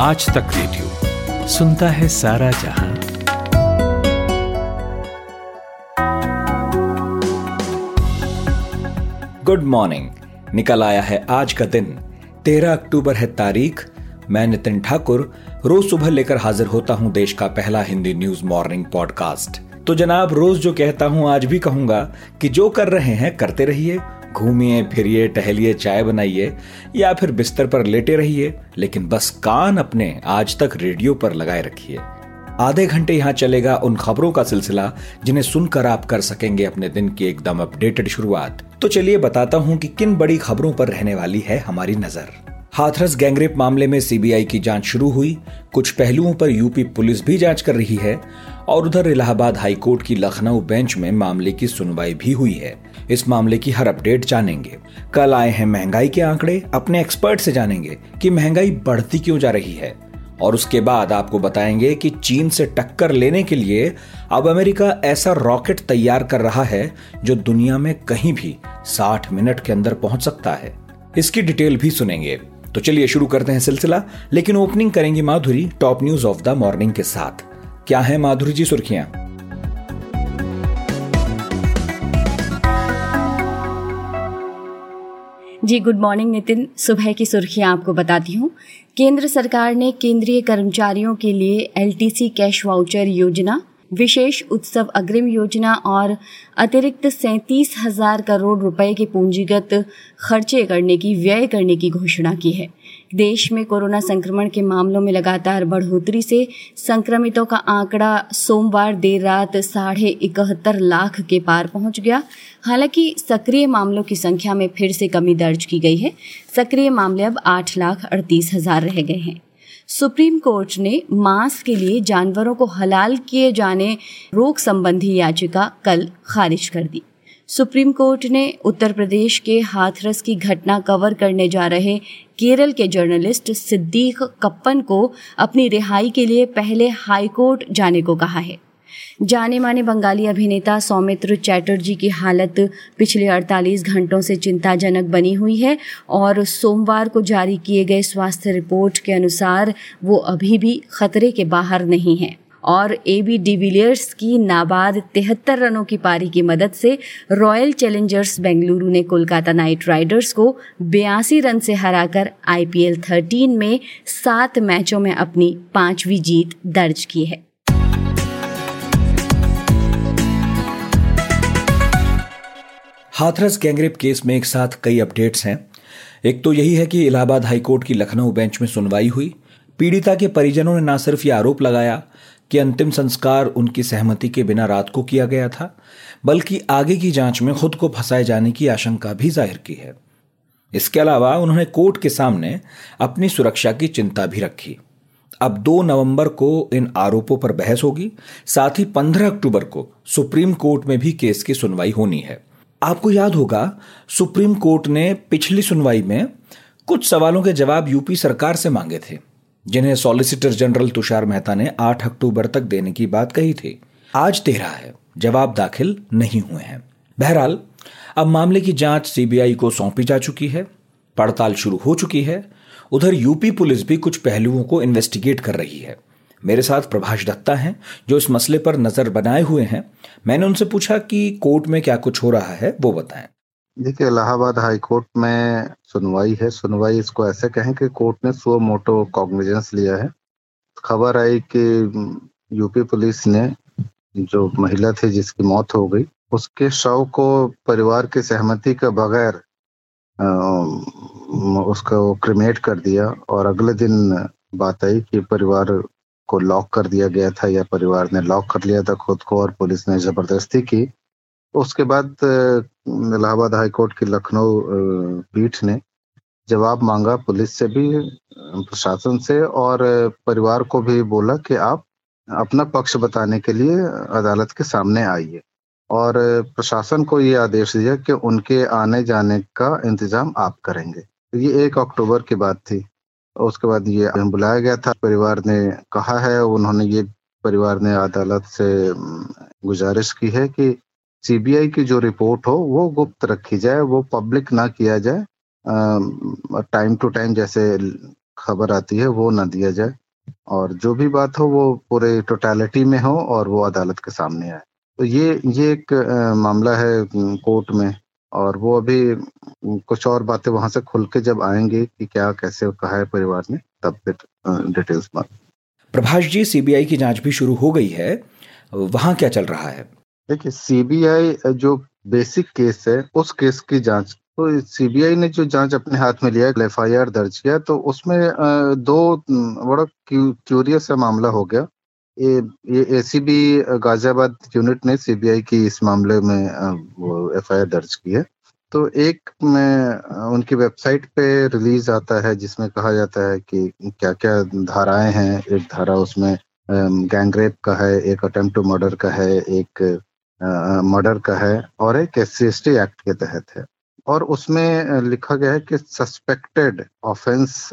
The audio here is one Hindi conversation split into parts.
आज तक रेडियो सुनता है सारा जहाँ। गुड मॉर्निंग निकल आया है आज का दिन। तेरह अक्टूबर है तारीख। मैं नितिन ठाकुर। रोज सुबह लेकर हाजिर होता हूँ देश का पहला हिंदी न्यूज़ मॉर्निंग पॉडकास्ट। तो जनाब, रोज जो कहता हूँ, आज भी कहूँगा कि जो कर रहे हैं, करते रहिए। घूमिए, फिरिए, टहलिए, चाय बनाइए, या फिर बिस्तर पर लेटे रहिए, लेकिन बस कान अपने आज तक रेडियो पर लगाए रखिए। आधे घंटे यहाँ चलेगा उन खबरों का सिलसिला, जिन्हें सुनकर आप कर सकेंगे अपने दिन की एकदम अपडेटेड शुरुआत। तो चलिए बताता हूँ कि किन बड़ी खबरों पर रहने वाली है हमारी नज़र। हाथरस गैंगरेप मामले में सीबीआई की जाँच शुरू हुई। कुछ पहलुओं पर यूपी पुलिस भी जाँच कर रही है, और उधर इलाहाबाद हाईकोर्ट की लखनऊ बेंच में मामले की सुनवाई भी हुई है। इस मामले की हर अपडेट जानेंगे। कल आए हैं महँगाई के आंकड़े, अपने एक्सपर्ट से जानेंगे कि महँगाई बढ़ती क्यों जा रही है। और उसके बाद आपको बताएँगे कि चीन से टक्कर लेने के लिए अब अमेरिका ऐसा रॉकेट तैयार कर रहा है जो दुनिया में कहीं भी 60 मिनट के अंदर पहुँच सकता है। इसकी डिटेल भी सुनेंगे। तो चलिए शुरू करते हैं सिलसिला, लेकिन ओपनिंग करेंगी Madhuri, top news of the morning के साथ। क्या है माधुरी जी सुर्खियाँ? जी गुड मॉर्निंग नितिन। सुबह की सुर्खियाँ आपको बताती हूँ। केंद्र सरकार ने केंद्रीय कर्मचारियों के लिए एलटीसी कैश वाउचर योजना, विशेष उत्सव अग्रिम योजना और अतिरिक्त सैंतीस हज़ार करोड़ रुपए के पूंजीगत खर्चे करने की, व्यय करने की घोषणा की है। देश में कोरोना संक्रमण के मामलों में लगातार बढ़ोतरी से संक्रमितों का आंकड़ा सोमवार देर रात साढ़े इकहत्तर लाख के पार पहुँच गया। हालाँकि सक्रिय मामलों की संख्या में फिर से कमी दर्ज की गई है। सक्रिय मामले अब आठ लाख अड़तीस हज़ार रह गए हैं। सुप्रीम कोर्ट ने मांस के लिए जानवरों को हलाल किए जाने रोक संबंधी याचिका कल खारिज कर दी। सुप्रीम कोर्ट ने उत्तर प्रदेश के हाथरस की घटना कवर करने जा रहे केरल के जर्नलिस्ट सिद्दीक कप्पन को अपनी रिहाई के लिए पहले हाई कोर्ट जाने को कहा है। जाने माने बंगाली अभिनेता सौमित्र चैटर्जी की हालत पिछले 48 घंटों से चिंताजनक बनी हुई है और सोमवार को जारी किए गए स्वास्थ्य रिपोर्ट के अनुसार वो अभी भी खतरे के बाहर नहीं है। और ए बी डिविलियर्स की नाबाद तिहत्तर रनों की पारी की मदद से रॉयल चैलेंजर्स बेंगलुरु ने कोलकाता नाइट राइडर्स को बयासी रन से हराकर आईपीएल 13 में सात मैचों में अपनी पांचवी जीत दर्ज की है। हाथरस गैंगरेप केस में एक साथ कई अपडेट्स हैं। एक तो यही है कि इलाहाबाद हाईकोर्ट की लखनऊ बेंच में सुनवाई हुई। पीड़िता के परिजनों ने न सिर्फ़ ये आरोप लगाया कि अंतिम संस्कार उनकी सहमति के बिना रात को किया गया था, बल्कि आगे की जाँच में खुद को फंसाए जाने की आशंका भी ज़ाहिर की है। इसके अलावा उन्होंने कोर्ट के सामने अपनी सुरक्षा की चिंता भी रखी। अब 2 नवंबर को इन आरोपों पर बहस होगी, साथ ही 15 अक्टूबर को सुप्रीम कोर्ट में भी केस की सुनवाई होनी है। आपको याद होगा, सुप्रीम कोर्ट ने पिछली सुनवाई में कुछ सवालों के जवाब यूपी सरकार से मांगे थे। जिन्हें सॉलिसिटर जनरल तुषार मेहता ने 8 अक्टूबर तक देने की बात कही थी। आज तेरह है। जवाब दाखिल नहीं हुए हैं। बहरहाल, अब मामले की जाँच सीबीआई को सौंपी जा चुकी है। पड़ताल शुरू हो चुकी है। उधर यूपी पुलिस भी कुछ पहलुओं को इन्वेस्टिगेट कर रही है। मेरे साथ प्रभाष दत्ता हैं, जो इस मसले पर नज़र बनाए हुए हैं। मैंने उनसे पूछा कि कोर्ट में क्या कुछ हो रहा है, वो बताएँ। देखिए, इलाहाबाद हाई कोर्ट में सुनवाई है। सुनवाई इसको ऐसे कहें कि कोर्ट ने सो मोटो कॉग्निजेंस लिया है। खबर आई कि यूपी पुलिस ने जो महिला थी जिसकी मौत हो गई, उसके शव को परिवार की सहमति के बगैर उसको क्रिमेट कर दिया और अगले दिन बात आई कि परिवार को लॉक कर दिया गया था या परिवार ने लॉक कर लिया था खुद को और पुलिस ने ज़बरदस्ती की। उसके बाद इलाहाबाद हाईकोर्ट की लखनऊ पीठ ने जवाब मांगा पुलिस से भी, प्रशासन से और परिवार को भी बोला कि आप अपना पक्ष बताने के लिए अदालत के सामने आइए। और प्रशासन को ये आदेश दिया कि उनके आने जाने का इंतज़ाम आप करेंगे। ये एक अक्टूबर की बात थी। उसके बाद ये बुलाया गया था। परिवार ने कहा है, उन्होंने ये, परिवार ने अदालत से गुजारिश की है कि सीबीआई की जो रिपोर्ट हो, वो गुप्त रखी जाए, वो पब्लिक ना किया जाए टाइम टू टाइम जैसे खबर आती है, वो ना दिया जाए। और जो भी बात हो, वो पूरे टोटलिटी में हो और वो अदालत के सामने आए। तो ये ये एक मामला है कोर्ट में। और वो अभी कुछ और बातें वहाँ से खुल के जब आएँगे कि क्या, कैसे कहा है परिवार ने, तब फिर डिटेल्स बात। प्रभाष जी सीबीआई की जाँच भी शुरू हो गई है। वहाँ क्या चल रहा है? देखिए सीबीआई जो बेसिक केस है, उस केस की जाँच तो सीबीआई ने जो जाँच अपने हाथ में लिया एफ़ आई आर दर्ज किया तो उसमें दो बड़ा क्यूरियस मामला हो गया। ये एसीबी गाजियाबाद यूनिट ने सीबीआई की इस मामले में एफ़ दर्ज की है। तो एक में उनकी वेबसाइट पे रिलीज़ आता है, जिसमें कहा जाता है कि क्या क्या धाराएँ हैं। एक धारा उसमें गैंगरेप का है, एक अटेम्प्ट टू मर्डर का है, एक मर्डर का है और एक एस सी एक्ट के तहत है। और उसमें लिखा गया है कि सस्पेक्टेड ऑफेंस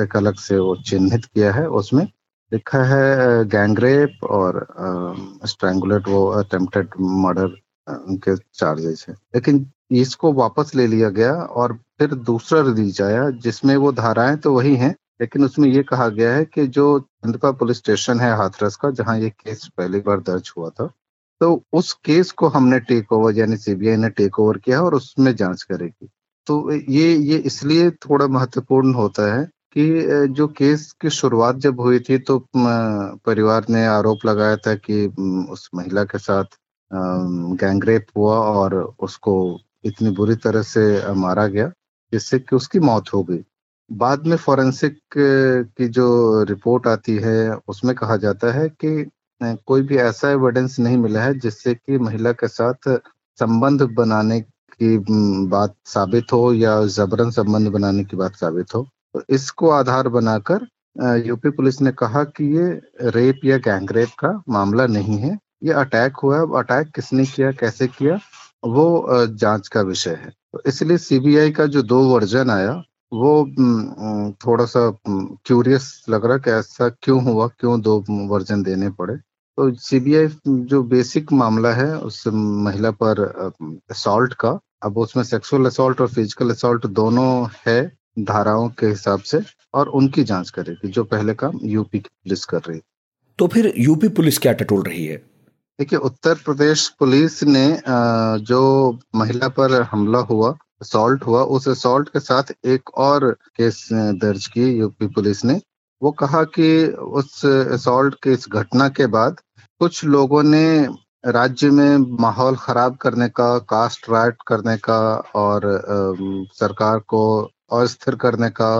एक अलग से वो चिन्हित किया है। उसमें लिखा है गैंगरेप और स्ट्रैंगुलेट वो अटेम्प्टेड मर्डर के चार्जेस है। लेकिन इसको वापस ले लिया गया और फिर दूसरा रिलीज़ आया, जिसमें वो धाराएँ तो वही हैं, लेकिन उसमें ये कहा गया है कि जो चंदका पुलिस स्टेशन है हाथरस का, जहाँ ये केस पहली बार दर्ज हुआ था तो उस केस को हमने टेक ओवर यानी सीबीआई ने टेक ओवर किया और उसमें जाँच करेगी। तो ये ये इसलिए थोड़ा महत्वपूर्ण होता है कि जो केस की शुरुआत जब हुई थी तो परिवार ने आरोप लगाया था कि उस महिला के साथ गैंगरेप हुआ और उसको इतनी बुरी तरह से मारा गया जिससे कि उसकी मौत हो गई। बाद में फॉरेंसिक की जो रिपोर्ट आती है उसमें कहा जाता है कि कोई भी ऐसा एविडेंस नहीं मिला है जिससे कि महिला के साथ संबंध बनाने की बात साबित हो या जबरन संबंध बनाने की बात साबित हो। तो इसको आधार बनाकर यूपी पुलिस ने कहा कि ये रेप या गैंगरेप का मामला नहीं है, ये अटैक हुआ अब अटैक किसने किया, कैसे किया, वो जाँच का विषय है। तो इसलिए सीबीआई का जो दो वर्जन आया, वो थोड़ा सा क्यूरियस लग रहा कि ऐसा क्यों हुआ, क्यों दो वर्जन देने पड़े। तो सीबीआई जो बेसिक मामला है उस महिला पर असॉल्ट का अब उसमें सेक्सुअल असॉल्ट और फ़िज़िकल असॉल्ट दोनों है धाराओं के हिसाब से और उनकी जाँच करेगी जो पहले काम यूपी की पुलिस कर रही तो फिर यूपी पुलिस क्या टटोल रही है? देखिए उत्तर प्रदेश पुलिस ने जो महिला पर हमला हुआ असॉल्ट हुआ उस असॉल्ट के साथ एक और केस दर्ज की यूपी पुलिस ने। वो कहा कि उस असॉल्ट के इस घटना के बाद कुछ लोगों ने राज्य में माहौल खराब करने का, कास्ट राइट करने का और सरकार को अस्थिर करने का,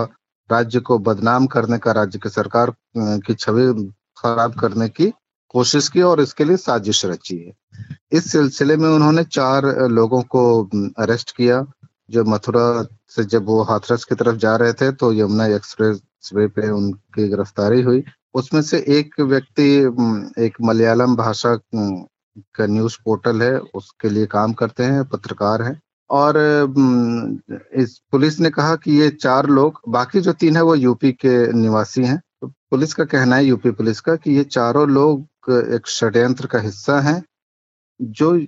राज्य को बदनाम करने का, राज्य की सरकार की छवि खराब करने की कोशिश की और इसके लिए साजिश रची है। इस सिलसिले में उन्होंने चार लोगों को अरेस्ट किया। जो मथुरा से जब वो हाथरस की तरफ़ जा रहे थे तो यमुना एक्सप्रेस वे पे उनकी गिरफ्तारी हुई। उसमें से एक व्यक्ति एक मलयालम भाषा का न्यूज़ पोर्टल है, उसके लिए काम करते हैं, पत्रकार हैं। और इस पुलिस ने कहा कि ये चार लोग, बाकी जो तीन है वो यूपी के निवासी हैं। तो पुलिस का कहना है, यूपी पुलिस का, कि ये चारों लोग एक षड्यंत्र का हिस्सा हैं। जो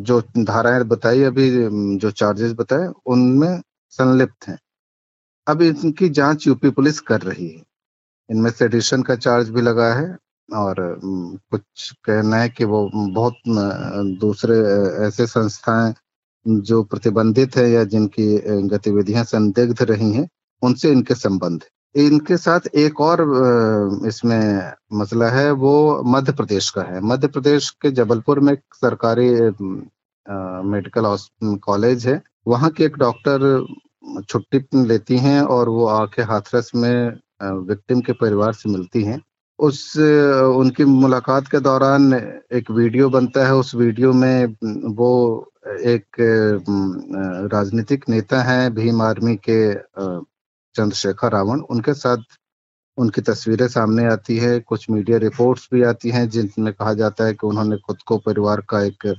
जो धाराएँ बताई, अभी जो चार्जेस बताए, उनमें संलिप्त हैं। अब इनकी जाँच यूपी पुलिस कर रही है। इनमें से एडिशन का चार्ज भी लगा है और कुछ कहना है कि वो बहुत दूसरे ऐसे संस्थाएँ जो प्रतिबंधित है या जिनकी गतिविधियाँ संदिग्ध रही हैं, उनसे इनके संबंध इनके साथ एक और इसमें मसला है, वो मध्य प्रदेश का है। मध्य प्रदेश के जबलपुर में एक सरकारी मेडिकल कॉलेज है। वहाँ की एक डॉक्टर छुट्टी लेती हैं और वो आके हाथरस में विक्टिम के परिवार से मिलती हैं। उस, उनकी मुलाकात के दौरान एक वीडियो बनता है। उस वीडियो में वो एक राजनीतिक नेता हैं, भीम आर्मी के चंद्रशेखर रावण। उनके साथ उनकी तस्वीरें सामने आती है। कुछ मीडिया रिपोर्ट्स भी आती हैं, जिनमें कहा जाता है कि उन्होंने खुद को परिवार का एक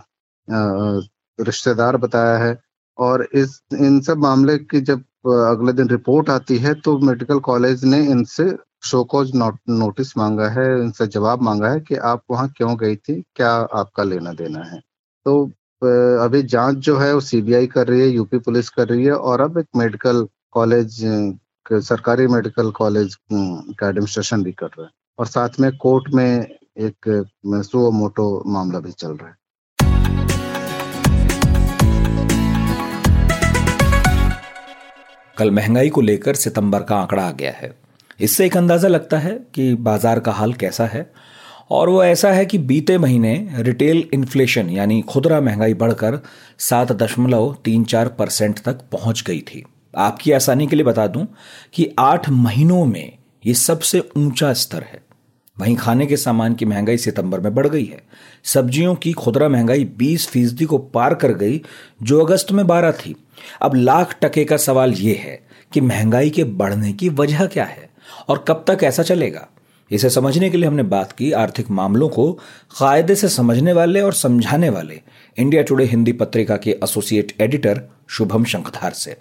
रिश्तेदार बताया है। और इस, इन सब मामले की जब अगले दिन रिपोर्ट आती है तो मेडिकल कॉलेज ने इनसे शोकोज नोट, नोटिस मांगा है इनसे जवाब मांगा है कि आप वहाँ क्यों गई थी क्या आपका लेना देना है। तो अभी जाँच जो है वो सीबीआई कर रही है यूपी पुलिस कर रही है और अब एक मेडिकल कॉलेज सरकारी मेडिकल कॉलेज का एडमिनिस्ट्रेशन भी कर रहा है। और साथ में कोर्ट में एक सो मोटो मामला भी चल रहा है। कल महँगाई को लेकर सितंबर का आंकड़ा आ गया है। इससे एक अंदाज़ा लगता है कि बाज़ार का हाल कैसा है और वो ऐसा है कि बीते महीने रिटेल इन्फ्लेशन यानी खुदरा महँगाई बढ़कर सात दशमलव तीन चार परसेंट तक पहुँच गई थी। आपकी आसानी के लिए बता दूँ कि आठ महीनों में ये सबसे ऊँचा स्तर है। वहीं खाने के सामान की महँगाई सितंबर में बढ़ गई है। सब्जियों की खुदरा महँगाई 20 फ़ीसदी को पार कर गई जो अगस्त में 12 थी। अब लाख टके का सवाल यह है कि महँगाई के बढ़ने की वजह क्या है और कब तक ऐसा चलेगा? इसे समझने के लिए हमने बात की आर्थिक मामलों को कायदे से समझने वाले और समझाने वाले इंडिया टुडे हिंदी पत्रिका के एसोसिएट एडिटर शुभम शंखधार से।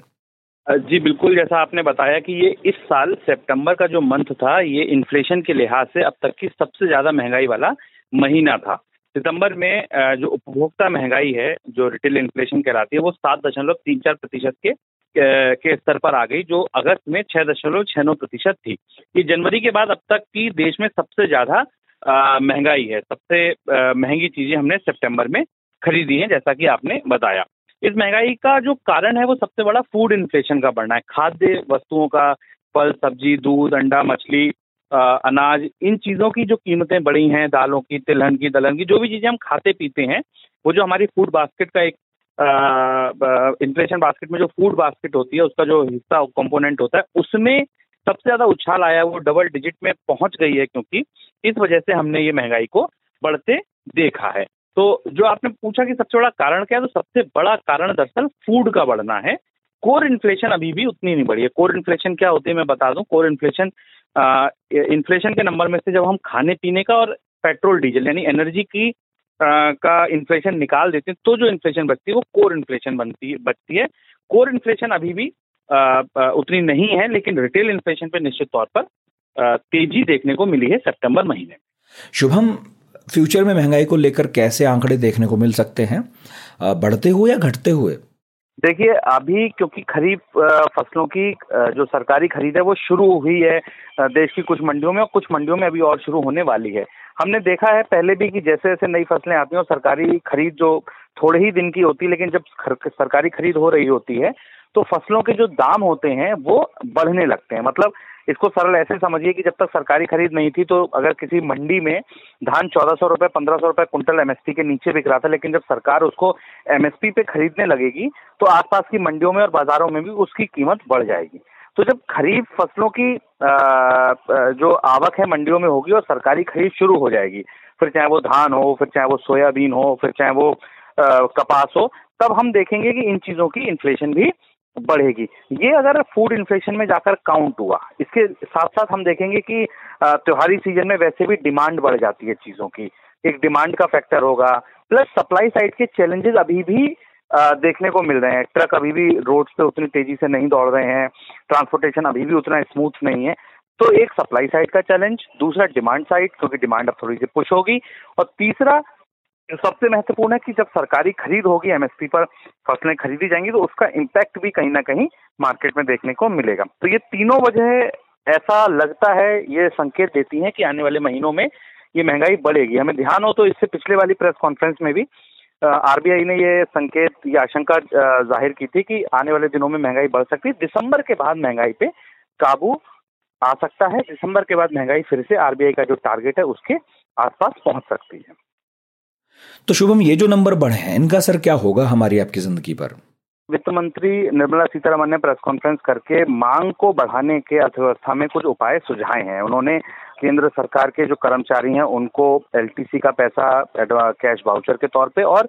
जी, बिल्कुल, जैसा आपने बताया कि ये इस साल सितंबर का जो मंथ था, ये इन्फ्लेशन के लिहाज से अब तक की सबसे ज़्यादा महँगाई वाला महीना था। सितंबर में जो उपभोक्ता महँगाई है, जो रिटेल इन्फ्लेशन कहलाती है, वो सात दशमलव तीन चार प्रतिशत के के स्तर पर आ गई, जो अगस्त में छह दशमलव छह नौ प्रतिशत थी। ये जनवरी के बाद अब तक की देश में सबसे ज़्यादा महँगाई है। सबसे महँगी चीज़ें हमने सितंबर में खरीदी है, जैसा कि आपने बताया। इस महँगाई का जो कारण है, वो सबसे बड़ा फ़ूड इन्फ्लेशन का बढ़ना है। खाद्य वस्तुओं का, फल, सब्ज़ी, दूध, अंडा, मछली अनाज, इन चीज़ों की जो कीमतें बढ़ी हैं, दालों की, तिलहन की, दलहन की, जो भी चीज़ें हम खाते पीते हैं, वो जो हमारी फ़ूड बास्केट का एक इन्फ्लेशन बास्केट में जो फ़ूड बास्केट होती है, उसका जो हिस्सा कंपोनेंट होता है, उसमें सबसे ज़्यादा उछाल आया वो डबल डिजिट में पहुँच गई है क्योंकि इस वजह से हमने ये महँगाई को बढ़ते देखा है। तो जो आपने पूछा कि सबसे बड़ा कारण क्या है तो सबसे बड़ा कारण दरअसल फ़ूड का बढ़ना है। कोर इन्फ्लेशन अभी भी उतनी नहीं बढ़ी है। कोर इन्फ्लेशन क्या होती है, मैं बता दूँ। कोर इन्फ्लेशन इन्फ्लेशन के नंबर में से जब हम खाने पीने का और पेट्रोल डीजल यानी एनर्जी की आ, का इन्फ्लेशन निकाल देते हैं तो जो इन्फ्लेशन बचती है वो कोर इन्फ्लेशन बनती बचती है। कोर इन्फ्लेशन अभी भी आ, आ, उतनी नहीं है लेकिन रिटेल इन्फ्लेशन पे निश्चित तौर पर तेज़ी देखने को मिली है सितंबर महीने शुभम फ्यूचर में महँगाई को लेकर कैसे आंकड़े देखने को मिल सकते हैं? बढ़ते हुए या घटते हुए? देखिए, अभी क्योंकि खरीफ फ़सलों की जो सरकारी खरीद है, वो शुरू हुई है देश की कुछ मंडियों में और कुछ मंडियों में अभी और शुरू होने वाली है। हमने देखा है पहले भी कि जैसे जैसे नई फ़सलें आती हैं और सरकारी खरीद जो थोड़े ही दिन की होती है, लेकिन जब सरकारी खरीद हो रही होती है तो फ़सलों के जो दाम होते हैं, वो बढ़ने लगते हैं। मतलब इसको सरल ऐसे समझिए कि जब तक सरकारी खरीद नहीं थी तो अगर किसी मंडी में धान चौदह सौ रुपए, पंद्रह सौ रुपए कुंटल एमएसपी के नीचे बिक रहा था, लेकिन जब सरकार उसको एमएसपी पे खरीदने लगेगी तो आसपास की मंडियों में और बाजारों में भी उसकी कीमत बढ़ जाएगी। तो जब खरीफ फ़सलों की जो आवक है मंडियों में होगी और सरकारी खरीद शुरू हो जाएगी, फिर चाहे वो धान हो, फिर चाहे वो सोयाबीन हो, फिर चाहे वो कपास हो, तब हम देखेंगे कि इन चीज़ों की इन्फ्लेशन भी बढ़ेगी। ये अगर फ़ूड इन्फ्लेशन में जाकर काउंट हुआ, इसके साथ साथ हम देखेंगे कि त्योहारी सीज़न में वैसे भी डिमांड बढ़ जाती है चीज़ों की। एक डिमांड का फैक्टर होगा प्लस सप्लाई साइड के चैलेंजेस अभी भी देखने को मिल रहे हैं। ट्रक अभी भी रोड पे उतनी तेज़ी से नहीं दौड़ रहे हैं ट्रांसपोर्टेशन अभी भी उतना स्मूथ नहीं है। तो एक सप्लाई साइड का चैलेंज दूसरा डिमांड साइड क्योंकि डिमांड अब थोड़ी सी पुश होगी। और तीसरा सबसे महत्वपूर्ण है कि जब सरकारी खरीद होगी एमएसपी पर, फ़सलें खरीदी जाएँगी तो उसका इम्पैक्ट भी कहीं ना कहीं मार्केट में देखने को मिलेगा। तो ये तीनों वजह ऐसा लगता है, ये संकेत देती हैं कि आने वाले महीनों में ये महँगाई बढ़ेगी। हमें ध्यान हो तो इससे पिछले वाली प्रेस कॉन्फ्रेंस में भी आरबीआई ने ये संकेत, या आशंका ज़ाहिर की थी कि आने वाले दिनों में महँगाई बढ़ सकती है। दिसंबर के बाद महँगाई पे काबू आ सकता है। दिसंबर के बाद महँगाई फिर से आरबीआई का जो टारगेट है, उसके आसपास पहुँच सकती है। तो शुभम, ये जो नंबर बढ़े हैं, इनका असर क्या होगा हमारी आपकी ज़िंदगी पर? वित्त मंत्री निर्मला सीतारमन ने प्रेस कॉन्फ्रेंस करके मांग को बढ़ाने के अर्थव्यवस्था में कुछ उपाय सुझाए हैं। उन्होंने केंद्र सरकार के जो कर्मचारी हैं, उनको एलटीसी का पैसा कैश वाउचर के तौर पे और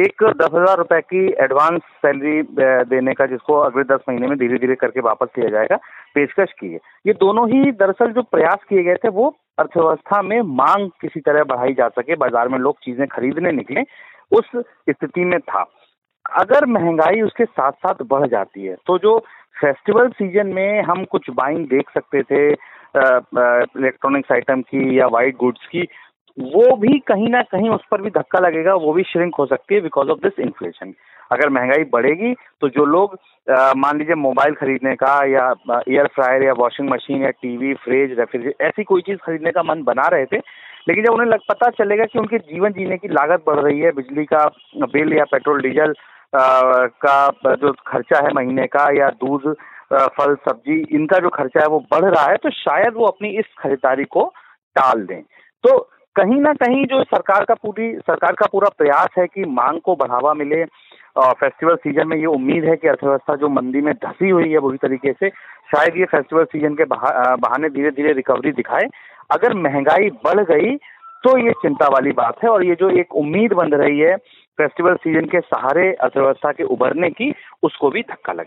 एक दस हज़ार रुपए की एडवांस सैलरी देने का जिसको अगले दस महीने में धीरे धीरे करके वापस लिया जाएगा, पेशकश की है। ये दोनों ही दरअसल जो प्रयास किए गए थे, वो अर्थव्यवस्था में मांग किसी तरह बढ़ाई जा सके, बाज़ार में लोग चीज़ें खरीदने निकले, उस स्थिति में था। अगर महँगाई उसके साथ साथ बढ़ जाती है तो जो फेस्टिवल सीज़न में हम कुछ बाइंग देख सकते थे इलेक्ट्रॉनिक्स आइटम की या वाइट गुड्स की वो भी कहीं ना कहीं उस पर भी धक्का लगेगा, वो भी श्रिंक हो सकती है बिकॉज़ ऑफ़ दिस इन्फ्लेशन अगर महँगाई बढ़ेगी तो जो लोग मान लीजिए मोबाइल खरीदने का या एयर फ्रायर या वॉशिंग मशीन या टीवी फ्रिज रेफ्रिजरेटर ऐसी कोई चीज़ खरीदने का मन बना रहे थे, लेकिन जब उन्हें लग, पता चलेगा कि उनके जीवन जीने की लागत बढ़ रही है, बिजली का बिल या पेट्रोल, डीजल का जो खर्चा है महीने का या दूध फल, सब्ज़ी, इनका जो खर्चा है वो बढ़ रहा है तो शायद वो अपनी इस खरीदारी को टाल दें। तो कहीं ना कहीं जो सरकार का पूरी, सरकार का पूरा प्रयास है कि मांग को बढ़ावा मिले फेस्टिवल सीज़न में ये उम्मीद है कि अर्थव्यवस्था जो मंदी में धसी हुई है बुरी तरीके से, शायद ये फेस्टिवल सीज़न के बहाने धीरे धीरे रिकवरी दिखाए। अगर महँगाई बढ़ गई तो ये चिंता वाली बात है और ये जो एक उम्मीद बन रही है फेस्टिवल सीज़न के सहारे अर्थव्यवस्था के उभरने की, उसको भी धक्का लग।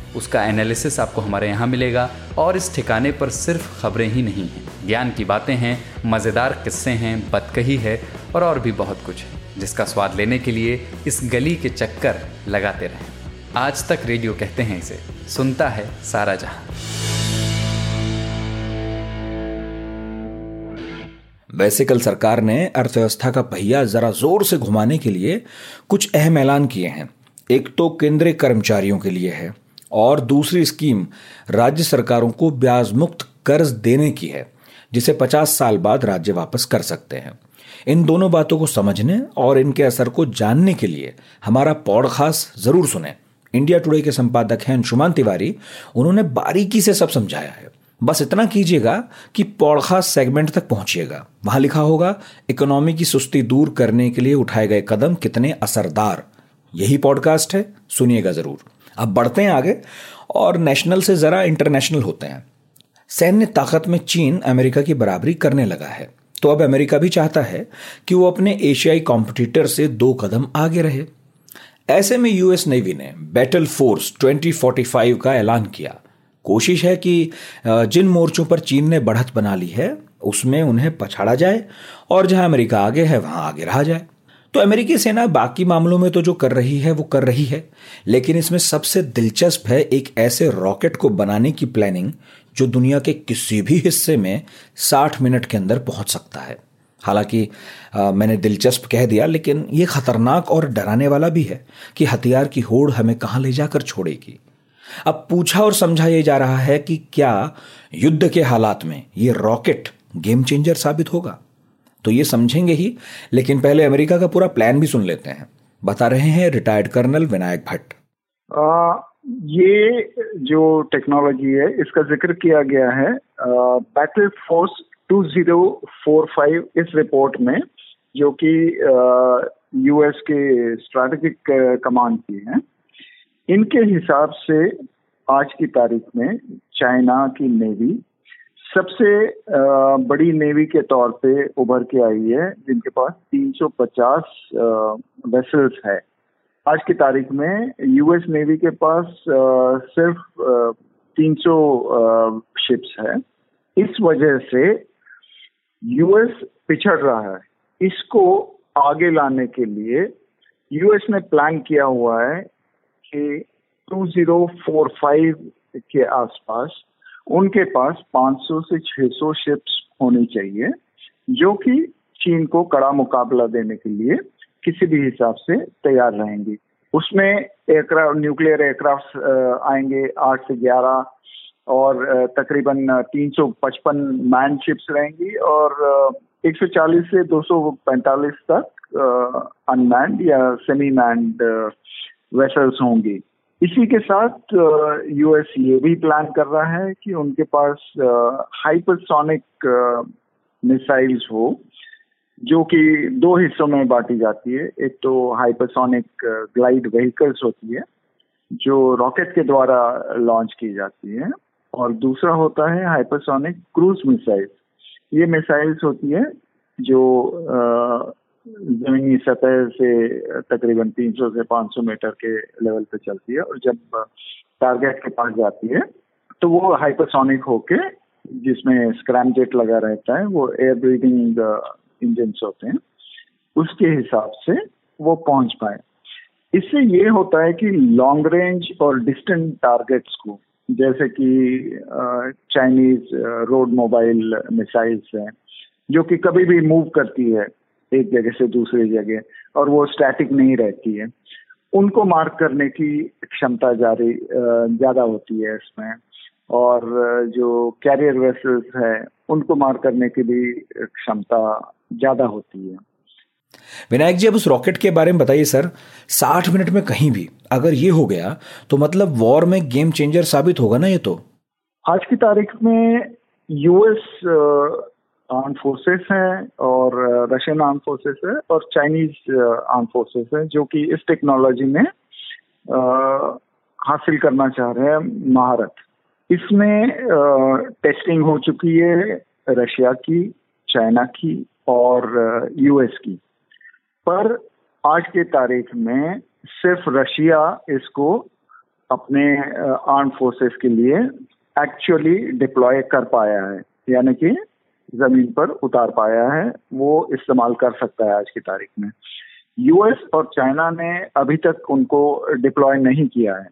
उसका एनालिसिस आपको हमारे यहाँ मिलेगा। और इस ठिकाने पर सिर्फ़ खबरें ही नहीं हैं। ज्ञान की बातें हैं, मज़ेदार किस्से हैं बतकही है और और भी बहुत कुछ है, जिसका स्वाद लेने के लिए इस गली के चक्कर लगाते रहें। आज तक रेडियो कहते हैं इसे, सुनता है सारा जहाँ। वैसे कल सरकार ने अर्थव्यवस्था का पहिया जरा ज़ोर से घुमाने के लिए कुछ अहम ऐलान किए हैं। एक तो केंद्रीय कर्मचारियों के लिए है। और दूसरी स्कीम राज्य सरकारों को ब्याज मुक्त कर्ज देने की है, जिसे 50 साल बाद राज्य वापस कर सकते हैं। इन दोनों बातों को समझने और इनके असर को जानने के लिए हमारा पॉडकास्ट ज़रूर सुने। इंडिया टुडे के संपादक हैं अंशुमान तिवारी। उन्होंने बारीकी से सब समझाया है। बस इतना कीजिएगा कि पॉडकास्ट सेगमेंट तक पहुंचिएगा। वहाँ लिखा होगा, इकोनॉमी की सुस्ती दूर करने के लिए उठाए गए कदम कितने असरदार। यही पॉडकास्ट है, सुनिएगा ज़रूर। अब बढ़ते हैं आगे, और नेशनल से जरा इंटरनेशनल होते हैं। सैन्य ताकत में चीन अमेरिका की बराबरी करने लगा है। तो अब अमेरिका भी चाहता है कि वो अपने एशियाई कॉम्पिटिटर से दो कदम आगे रहे। ऐसे में यूएस नेवी ने बैटल फोर्स 2045 का ऐलान किया। कोशिश है कि जिन मोर्चों पर चीन ने बढ़त बना ली है, उसमें उन्हें पछाड़ा जाए, और जहाँ अमेरिका आगे है, वहाँ आगे रहा जाए। तो अमेरिकी सेना बाकी मामलों में तो जो कर रही है, वो कर रही है। लेकिन इसमें सबसे दिलचस्प है एक ऐसे रॉकेट को बनाने की प्लानिंग जो दुनिया के किसी भी हिस्से में 60 मिनट के अंदर पहुँच सकता है। हालाँकि मैंने दिलचस्प कह दिया, लेकिन ये खतरनाक और डराने वाला भी है कि हथियार की होड़ हमें कहाँ ले जाकर छोड़ेगी। अब पूछा और समझा यह जा रहा है कि क्या युद्ध के हालात में ये रॉकेट गेम चेंजर साबित होगा? तो ये समझेंगे ही। लेकिन पहले अमेरिका का पूरा प्लान भी सुन लेते हैं। बता रहे हैं रिटायर्ड कर्नल विनायक भट्ट। ये जो टेक्नोलॉजी है, इसका ज़िक्र किया गया है। बैटल फोर्स 2045 इस रिपोर्ट में, जो कि यूएस के स्ट्रैटेजिक कमांड की है। इनके हिसाब से आज की तारीख में चाइना की नेवी सबसे बड़ी नेवी के तौर पे उभर के आई है, जिनके पास 350 वेसल्स है। आज की तारीख में यूएस नेवी के पास सिर्फ़ 300 शिप्स है। इस वजह से यूएस पिछड़ रहा है। इसको आगे लाने के लिए यूएस ने प्लान किया हुआ है कि 2045 के आसपास उनके पास 500 से 600 शिप्स होनी चाहिए, जो कि चीन को कड़ा मुकाबला देने के लिए किसी भी हिसाब से तैयार रहेंगी। उसमें एयरक्राफ्ट न्यूक्लियर एयरक्राफ्ट आएँगे आठ से ग्यारह, और तकरीबन 355 मैन शिप्स रहेंगी, और 140 से 245 तक अनमैंड या सेमी मैंड वेसल्स होंगी। इसी के साथ यूएस ये भी प्लान कर रहा है कि उनके पास हाइपरसोनिक मिसाइल्स हो, जो कि दो हिस्सों में बांटी जाती है। एक तो हाइपरसोनिक ग्लाइड व्हीकल्स होती है, जो रॉकेट के द्वारा लॉन्च की जाती है, और दूसरा होता है हाइपरसोनिक क्रूज मिसाइल्स ये मिसाइल्स होती है जो जमीनी सतह से तकरीबन 300 से 500 मीटर के लेवल पे चलती है और जब टारगेट के पास जाती है तो वो हाइपरसोनिक होके जिसमें स्क्रैम जेट लगा रहता है, वो एयर ब्रीदिंग इंजन होते हैं, उसके हिसाब से वो पहुँच पाए। इससे ये होता है कि लॉन्ग रेंज और डिस्टेंट टारगेट्स को, जैसे कि चाइनीज़ रोड मोबाइल मिसाइल्स हैं, जो कि कभी भी मूव करती है एक जगह से दूसरी जगह और वो स्टैटिक नहीं रहती है। उनको मार्क करने की क्षमता जारी ज़्यादा होती है इसमें। और जो कैरियर वेसल्स है उनको मार्क करने की भी क्षमता ज़्यादा होती है। विनायक जी अब उस रॉकेट के बारे में बताइए सर। साठ मिनट में कहीं भी अगर ये हो गया तो मतलब वॉर में गेम चेंजर साबित होगा ना ये तो? आज की तारीख में यूएस आर्म फोर्सेस हैं और रशियन आर्म फोर्सेस है और चाइनीज़ आर्म फोर्सेस है, जो कि इस टेक्नोलॉजी में हासिल करना चाह रहे हैं महारत। इसमें टेस्टिंग हो चुकी है रशिया की चाइना की और यूएस की। पर आज के तारीख में सिर्फ़ रशिया इसको अपने आर्म फोर्सेस के लिए एक्चुअली डिप्लॉय कर पाया है। यानी कि ज़मीन पर उतार पाया है, वो इस्तेमाल कर सकता है आज की तारीख में। यूएस और चाइना ने अभी तक उनको डिप्लॉय नहीं किया है।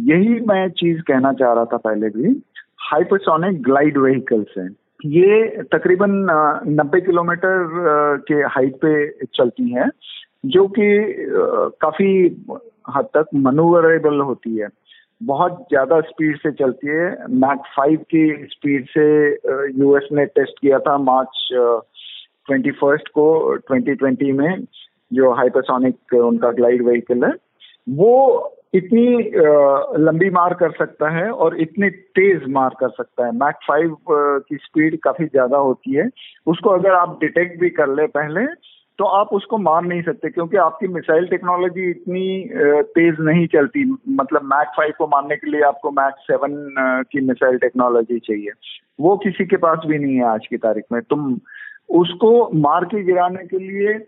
यही मैं चीज़ कहना चाह रहा था पहले भी हाइपरसोनिक ग्लाइड व्हीकल्स हैं। ये तकरीबन नब्बे किलोमीटर के हाइट पे चलती हैं, जो कि काफ़ी हद तक मनूवरेबल होती है। बहुत ज़्यादा स्पीड से चलती है। मैक फाइव की स्पीड से यूएस ने टेस्ट किया था मार्च ट्वेंटी फ़र्स्ट को 2020 में, जो हाइपरसोनिक उनका ग्लाइड व्हीकल है। वो इतनी लंबी मार कर सकता है और इतनी तेज मार कर सकता है। मैक फाइव की स्पीड काफ़ी ज़्यादा होती है। उसको अगर आप डिटेक्ट भी कर ले पहले तो आप उसको मार नहीं सकते, क्योंकि आपकी मिसाइल टेक्नोलॉजी इतनी तेज नहीं चलती। मतलब मैक फाइव को मारने के लिए आपको मैक सेवन की मिसाइल टेक्नोलॉजी चाहिए। वो किसी के पास भी नहीं है आज की तारीख में। तुम उसको मार के गिराने के लिए,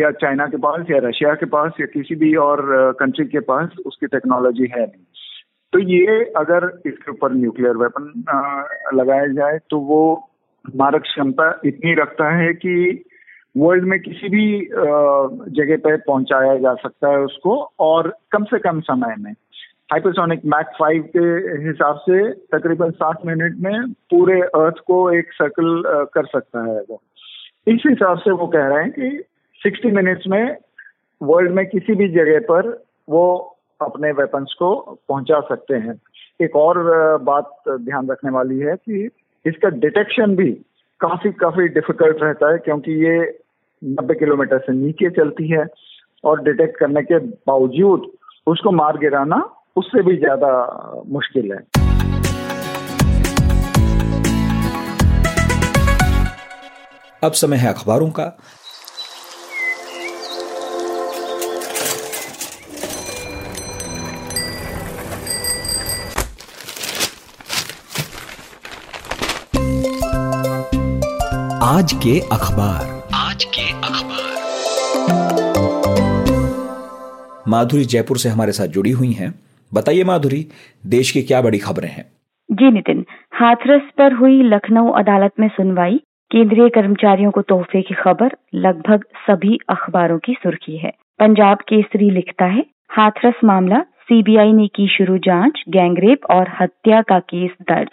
या चाइना के पास, या रशिया के पास, या किसी भी और कंट्री के पास उसकी टेक्नोलॉजी है नहीं। तो ये अगर इसके ऊपर न्यूक्लियर वेपन लगाया जाए तो वो मारक क्षमता इतनी रखता है कि वर्ल्ड में किसी भी जगह पर पहुँचाया जा सकता है उसको और कम से कम समय में। हाइपरसोनिक मैक फाइव के हिसाब से तकरीबन सात मिनट में पूरे अर्थ को एक सर्कल कर सकता है वो। इस हिसाब से वो कह रहे हैं कि सिक्सटी मिनट्स में वर्ल्ड में किसी भी जगह पर वो अपने वेपन्स को पहुँचा सकते हैं। एक और बात ध्यान रखने वाली है कि इसका डिटेक्शन भी काफ़ी काफ़ी डिफ़िकल्ट रहता है क्योंकि ये नब्बे किलोमीटर से नीचे चलती है और डिटेक्ट करने के बावजूद उसको मार गिराना उससे भी ज़्यादा मुश्किल है। अब समय है अखबारों का। आज के अखबार। माधुरी जयपुर से हमारे साथ जुड़ी हुई हैं। बताइए माधुरी, देश की क्या बड़ी खबरें हैं? जी नितिन, हाथरस पर हुई लखनऊ अदालत में सुनवाई, केंद्रीय कर्मचारियों को तोहफे की खबर, लगभग सभी अखबारों की सुर्खी है। पंजाब केसरी लिखता है, हाथरस मामला, सीबीआई ने की शुरू जाँच, गैंगरेप और हत्या का केस दर्ज।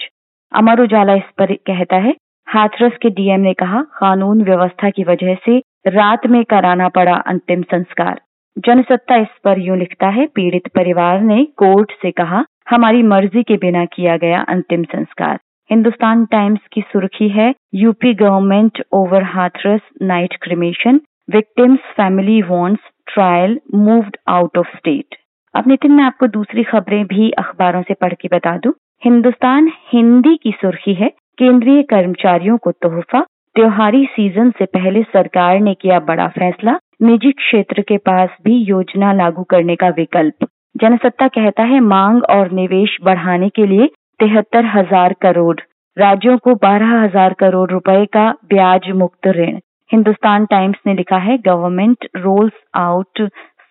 अमर उजाला इस पर कहता है, हाथरस के डीएम ने कहा, कानून व्यवस्था की वजह से रात में कराना पड़ा अंतिम संस्कार। जनसत्ता इस पर यूँ लिखता है, पीड़ित परिवार ने कोर्ट से कहा, हमारी मर्ज़ी के बिना किया गया अंतिम संस्कार। हिंदुस्तान टाइम्स की सुर्खी है, UP government over Hathras, night cremation, victim's family wants, trial moved out of state. अब नितिन, मैं आपको दूसरी खबरें भी अखबारों से पढ़ के बता दूँ। हिंदुस्तान हिंदी की सुर्खी है, केंद्रीय कर्मचारियों को तोहफा, त्योहारी सीज़न से पहले सरकार ने किया बड़ा फैसला निजी क्षेत्र के पास भी योजना लागू करने का विकल्प। जनसत्ता कहता है, मांग और निवेश बढ़ाने के लिए तिहत्तर हज़ार करोड़। राज्यों को बारह हज़ार करोड़ रुपए का ब्याज मुक्त ऋण। हिंदुस्तान टाइम्स ने लिखा है, government rolls out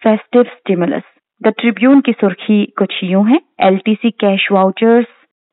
festive stimulus. The Tribune की सुर्खी कुछ यूँ है, LTC cash vouchers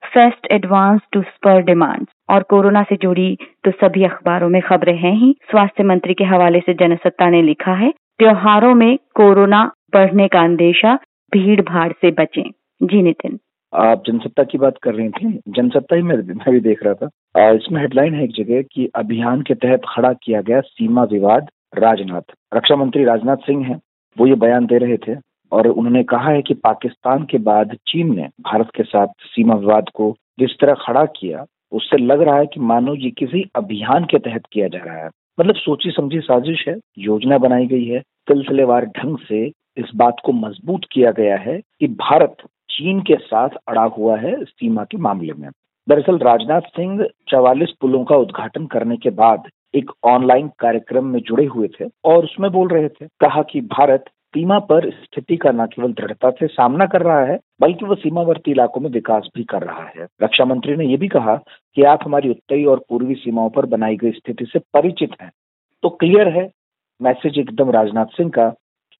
fest advance to spur demand और कोरोना से जुड़ी तो सभी अखबारों में खबरें हैं ही। स्वास्थ्य मंत्री के हवाले से जनसत्ता ने लिखा है त्योहारों में कोरोना बढ़ने का अंदेशा भीड़ भाड़ से बचें। जी नितिन। आप जनसत्ता की बात कर रही थी? जनसत्ता ही मैं मैं भी देख रहा था। आ, इसमें हेडलाइन है एक जगह कि अभियान के तहत खड़ा किया गया सीमा विवाद राजनाथ। रक्षा मंत्री राजनाथ सिंह हैं। वो ये बयान दे रहे थे। और उन्होंने कहा है कि पाकिस्तान के बाद चीन ने भारत के साथ सीमा विवाद को जिस तरह खड़ा किया, उससे लग रहा है कि मानो ये किसी अभियान के तहत किया जा रहा है। मतलब सोची समझी साजिश है, योजना बनाई गई है, सिलसिलेवार ढंग से इस बात को मज़बूत किया गया है कि भारत चीन के साथ अड़ा हुआ है सीमा के मामले में। दरअसल राजनाथ सिंह चवालीस पुलों का उद्घाटन करने के बाद एक ऑनलाइन कार्यक्रम में जुड़े हुए थे और उसमें बोल रहे थे, कहा कि भारत सीमा पर स्थिति का न केवल दृढ़ता से सामना कर रहा है, बल्कि वो सीमावर्ती इलाकों में विकास भी कर रहा है। रक्षा मंत्री ने यह भी कहा कि आप हमारी उत्तरी और पूर्वी सीमाओं पर बनाई गई स्थिति से परिचित हैं। तो क्लियर है मैसेज एकदम राजनाथ सिंह का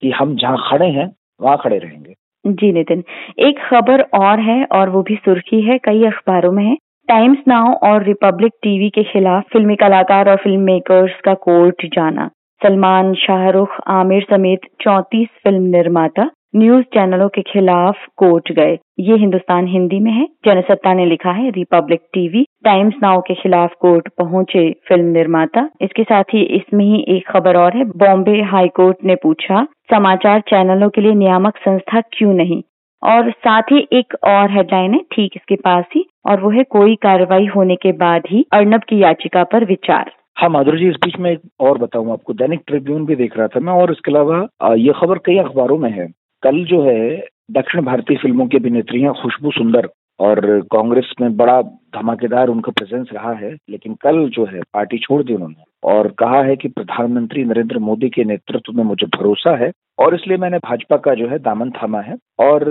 कि हम जहाँ खड़े हैं, वहाँ खड़े रहेंगे। जी नितिन, एक खबर और है और वो भी सुर्खी है, कई अखबारों में है। टाइम्स नाउ और रिपब्लिक टीवी के खिलाफ फिल्मी कलाकार और फ़िल्म मेकर्स का कोर्ट जाना। सलमान, शाहरुख, आमिर समेत 34 फ़िल्म निर्माता न्यूज़ चैनलों के खिलाफ कोर्ट गए। ये हिंदुस्तान हिंदी में है। जनसत्ता ने लिखा है, रिपब्लिक टीवी टाइम्स नाउ के खिलाफ कोर्ट पहुँचे फ़िल्म निर्माता। इसके साथ ही इसमें ही एक खबर और है, बॉम्बे हाई कोर्ट ने पूछा, समाचार चैनलों के लिए नियामक संस्था क्यों नहीं? और साथ ही एक और हेडलाइन है, ठीक इसके पास ही, और वो है, कोई कार्रवाई होने के बाद ही अर्नब की याचिका पर विचार। हाँ माधुरी जी, इस बीच में एक और बताऊँ आपको। दैनिक ट्रिब्यून भी देख रहा था मैं, और इसके अलावा ये खबर कई अखबारों में है। कल जो है, दक्षिण भारतीय फ़िल्मों की अभिनेत्री हैं खुशबू सुंदर, और कांग्रेस में बड़ा धमाकेदार उनका प्रेजेंस रहा है, लेकिन कल जो है, पार्टी छोड़ दी उन्होंने और कहा है कि प्रधानमंत्री नरेंद्र मोदी के नेतृत्व में मुझे भरोसा है और इसलिए मैंने भाजपा का जो है दामन थामा है और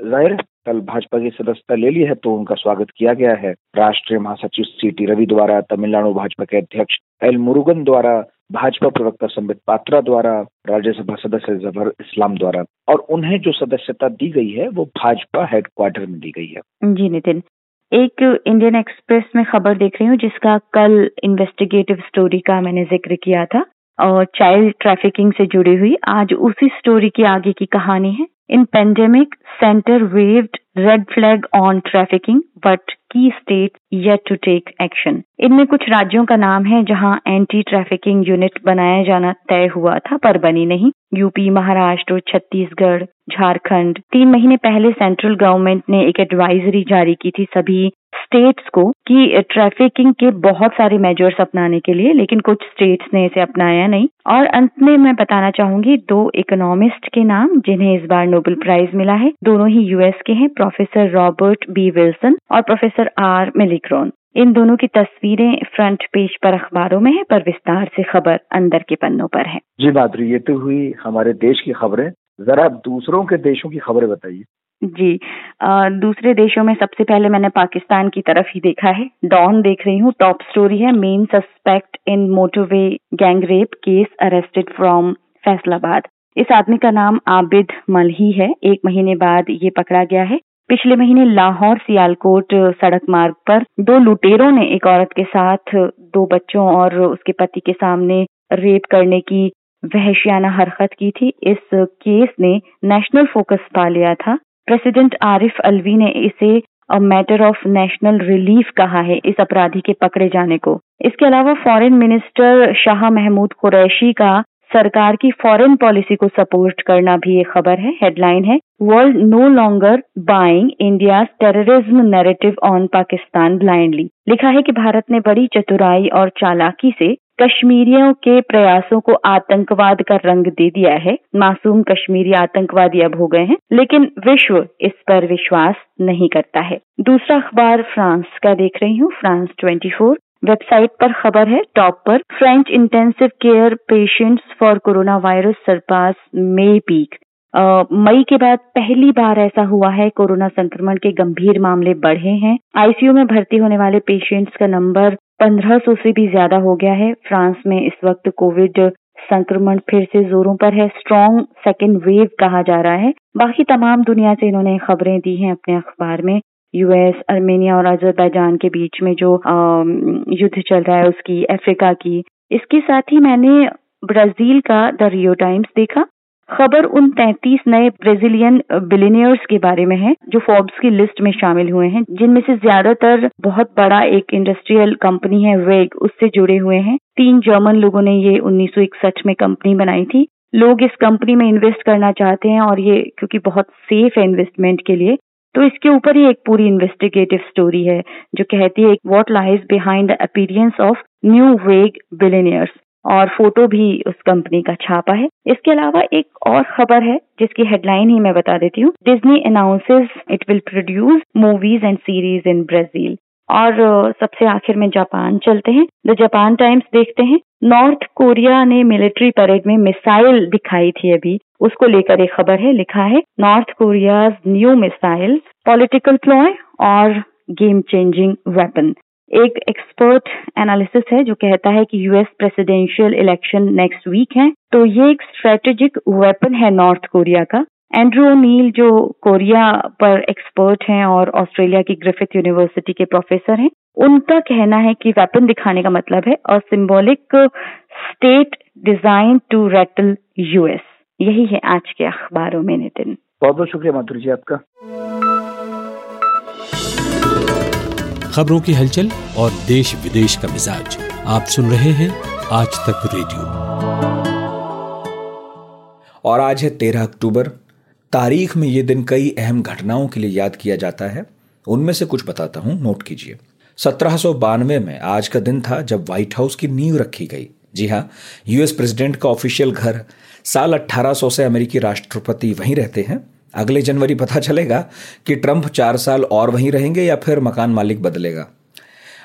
ज़ाहिर कल भाजपा की सदस्यता ले ली है तो उनका स्वागत किया गया है। राष्ट्रीय महासचिव सी टी रवि द्वारा, तमिलनाडु भाजपा के अध्यक्ष एल मुरुगन द्वारा, भाजपा प्रवक्ता संबित पात्रा द्वारा, राज्यसभा सदस्य ज़फ़र इस्लाम द्वारा और उन्हें जो सदस्यता दी गई है, वो भाजपा हेडक्वार्टर में दी गई है। जी नितिन एक इंडियन एक्सप्रेस में खबर देख रही हूँ, जिसका कल इन्वेस्टिगेटिव स्टोरी का मैंने ज़िक्र किया था, और चाइल्ड ट्रैफिकिंग से जुड़ी हुई। आज उसी स्टोरी की आगे की कहानी है। In pandemic, center waved red flag on trafficking but key state yet to take action इनमें कुछ राज्यों का नाम है जहाँ एंटी ट्रैफिकिंग यूनिट बनाया जाना तय हुआ था पर बनी नहीं। यूपी महाराष्ट्र छत्तीसगढ़ झारखंड। तीन महीने पहले सेंट्रल गवर्नमेंट ने एक एडवाइजरी जारी की थी सभी स्टेट्स को कि ट्रैफिकिंग के बहुत सारे मेजर्स अपनाने के लिए, लेकिन कुछ स्टेट्स ने इसे अपनाया नहीं। और अंत में मैं बताना चाहूँगी, दो इकोनॉमिस्ट के नाम, जिन्हें इस बार नोबेल प्राइज मिला है, दोनों ही यूएस के हैं प्रोफेसर रॉबर्ट बी विल्सन और प्रोफेसर आर मिलिक्रोन इन दोनों की तस्वीरें फ्रंट पेज पर अखबारों में है, पर विस्तार से खबर अंदर के पन्नों पर है। जी माधुरी ये तो हुई हमारे देश की खबरें। जरा दूसरों के देशों की खबरें बताइए। जी। आ, दूसरे देशों में सबसे पहले मैंने पाकिस्तान की तरफ़ ही देखा है। डॉन देख रही हूँ टॉप स्टोरी है। Main suspect in motorway gang rape case arrested from Faisalabad. इस आदमी का नाम आबिद मलही है। एक महीने बाद ये पकड़ा गया है। पिछले महीने लाहौर सियालकोट सड़क मार्ग पर दो लुटेरों ने एक औरत के साथ दो बच्चों और उसके पति के सामने रेप करने की वहशियाना हरकत की थी। इस केस ने नेशनल फोकस पा लिया था। प्रेसिडेंट आरिफ अलवी ने इसे a matter of national relief कहा है इस अपराधी के पकड़े जाने को। इसके अलावा फॉरेन मिनिस्टर शाह महमूद कुरैशी का सरकार की फॉरेन पॉलिसी को सपोर्ट करना भी एक खबर है हेडलाइन है world no longer buying India terrorism narrative on Pakistan blindly लिखा है कि भारत ने बड़ी चतुराई और चालाकी से कश्मीरियों के प्रयासों को आतंकवाद का रंग दे दिया है। मासूम कश्मीरी आतंकवादी अब हो गए हैं, लेकिन विश्व इस पर विश्वास नहीं करता है। दूसरा अखबार फ्रांस का देख रही हूँ, फ्रांस 24 वेबसाइट पर खबर है, टॉप पर, French intensive care patients for corona virus surpass May peak मई के बाद पहली बार ऐसा हुआ है, कोरोना संक्रमण के गंभीर मामले बढ़े हैं। आईसीयू में भर्ती होने वाले पेशेंट्स का नंबर पंद्रह सौ से भी ज़्यादा हो गया है। फ्रांस में इस वक्त कोविड संक्रमण फिर से जोरों पर है स्ट्रॉन्ग सेकेंड वेव कहा जा रहा है। बाकी तमाम दुनिया से इन्होंने खबरें दी हैं अपने अखबार में। यूएस अर्मेनिया और अजरबैजान के बीच में जो युद्ध चल रहा है उसकी, अफ्रीका की। इसके साथ ही मैंने ब्राज़ील का द रियो टाइम्स देखा। खबर उन 33 नए ब्राजीलियन बिलीनियर्स के बारे में है, जो फोर्ब्स की लिस्ट में शामिल हुए हैं, जिनमें से ज़्यादातर बहुत बड़ा एक इंडस्ट्रियल कंपनी है, वेग, उससे जुड़े हुए हैं। तीन जर्मन लोगों ने ये उन्नीस सौ इकसठ में कंपनी बनाई थी। लोग इस कंपनी में इन्वेस्ट करना चाहते हैं और ये, क्योंकि बहुत सेफ़ है इन्वेस्टमेंट के लिए तो इसके ऊपर ही एक पूरी इन्वेस्टिगेटिव स्टोरी है, जो कहती है what lies behind the appearance of new age billionaires और फ़ोटो भी उस कंपनी का छापा है। इसके अलावा एक और खबर है, जिसकी हेडलाइन ही मैं बता देती हूँ। Disney announces it will produce movies and series in Brazil और सबसे आखिर में जापान चलते हैं। द जापान टाइम्स देखते हैं। नॉर्थ कोरिया ने मिलिट्री परेड में मिसाइल दिखाई थी अभी। उसको लेकर एक खबर है, लिखा है, North Korea new missile, political ploy और गेम चेंजिंग वेपन। एक एक्सपर्ट एनालिसिस है, जो कहता है कि US presidential election next week है। तो ये एक स्ट्रेटेजिक वेपन है नॉर्थ कोरिया का। एंड्रू नील जो कोरिया पर एक्सपर्ट हैं और ऑस्ट्रेलिया की ग्रिफिथ यूनिवर्सिटी के प्रोफेसर हैं उनका कहना है कि वेपन दिखाने का मतलब है और symbolic state design to rattle US यही है आज के अखबारों में नितिन। बहुत बहुत शुक्रिया माधुरी जी आपका। खबरों की हलचल और देश विदेश का मिजाज आप सुन रहे हैं आज तक रेडियो। और आज है तेरह अक्टूबर तारीख में ये दिन कई अहम घटनाओं के लिए याद किया जाता है। उनमें से कुछ बताता हूँ, नोट कीजिए। सत्रह में आज का दिन था जब व्हाइट हाउस की नींव रखी गई। जी हाँ यूएस प्रेसिडेंट का ऑफिशियल घर साल 1800 से अमेरिकी राष्ट्रपति वहीं रहते हैं। अगले जनवरी पता चलेगा कि ट्रंप चार साल और वहीं रहेंगे या फिर मकान मालिक बदलेगा।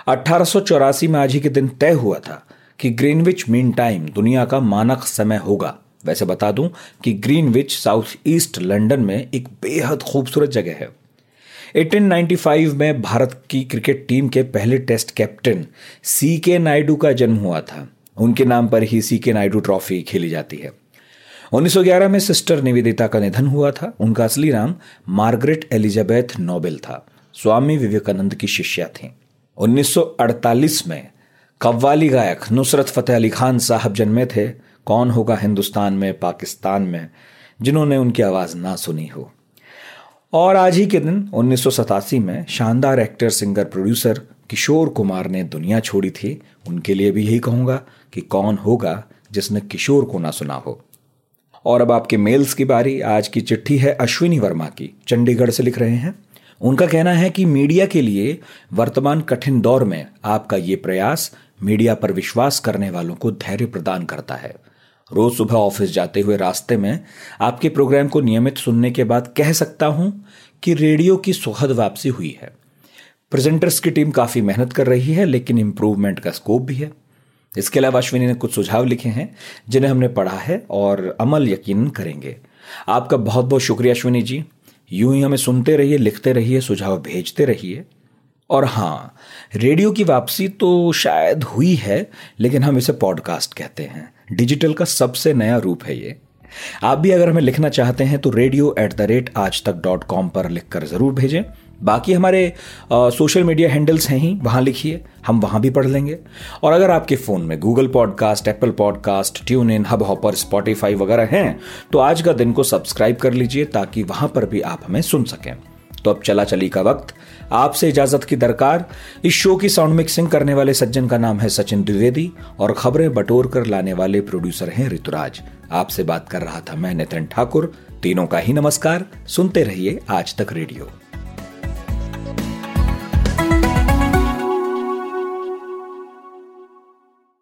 अठारह में आज ही के दिन तय हुआ था कि ग्रीनविच मीन टाइम दुनिया का मानक समय होगा। वैसे बता दूँ कि ग्रीनविच साउथ ईस्ट लंदन में एक बेहद खूबसूरत जगह है। 1895 में भारत की क्रिकेट टीम के पहले टेस्ट कैप्टन सी के नायडू का जन्म हुआ था। उनके नाम पर ही सी के नायडू ट्रॉफी खेली जाती है। 1911 में सिस्टर निवेदिता का निधन हुआ था। उनका असली नाम मार्गरेट एलिजाबेथ नोबेल था। स्वामी विवेकानंद की शिष्या थी। 1948 में कव्वाली गायक नुसरत फतेह अली खान साहब जन्मे थे। कौन होगा हिंदुस्तान में, पाकिस्तान में, जिन्होंने उनकी आवाज़ ना सुनी हो। और आज ही के दिन, उन्नीस सौ सतासी में, शानदार actor, singer, producer Kishore Kumar ने दुनिया छोड़ी थी। उनके लिए भी यही कहूँगा कि कौन होगा जिसने किशोर को ना सुना हो। और अब आपके मेल्स की बारी। आज की चिट्ठी है अश्विनी वर्मा की। चंडीगढ़ से लिख रहे हैं। उनका कहना है कि मीडिया के लिए वर्तमान कठिन दौर में आपका ये प्रयास मीडिया पर विश्वास करने वालों को धैर्य प्रदान करता है। रोज सुबह ऑफ़िस जाते हुए रास्ते में आपके प्रोग्राम को नियमित सुनने के बाद कह सकता हूँ कि रेडियो की सुखद वापसी हुई है। प्रेजेंटर्स की टीम काफ़ी मेहनत कर रही है, लेकिन इंप्रूवमेंट का स्कोप भी है। इसके अलावा अश्विनी ने कुछ सुझाव लिखे हैं, जिन्हें हमने पढ़ा है और अमल यकीन करेंगे। आपका बहुत बहुत शुक्रिया अश्विनी जी। यूँ ही हमें सुनते रहिए, लिखते रहिए, सुझाव भेजते रहिए। और हाँ रेडियो की वापसी तो शायद हुई है लेकिन हम इसे पॉडकास्ट कहते हैं। डिजिटल का सबसे नया रूप है ये। आप भी अगर हमें लिखना चाहते हैं तो रेडियो एट द रेट आज तक डॉट कॉम पर लिखकर ज़रूर भेजें। बाकी हमारे आ, सोशल मीडिया हैंडल्स हैं ही वहाँ लिखिए हम वहाँ भी पढ़ लेंगे। और अगर आपके फ़ोन में Google podcast Apple podcast tune in Hubhopper Spotify वगैरह हैं तो आज का दिन को सब्सक्राइब कर लीजिए ताकि वहाँ पर भी आप हमें सुन सकें। तो अब चला चली का वक्त। आपसे इजाज़त की दरकार। इस शो की साउंड मिक्सिंग करने वाले सज्जन का नाम है सचिन द्विवेदी और खबरें बटोर कर लाने वाले प्रोड्यूसर हैं ऋतुराज। आपसे बात कर रहा था मैं नितिन ठाकुर। तीनों का ही नमस्कार। सुनते रहिए आज तक रेडियो।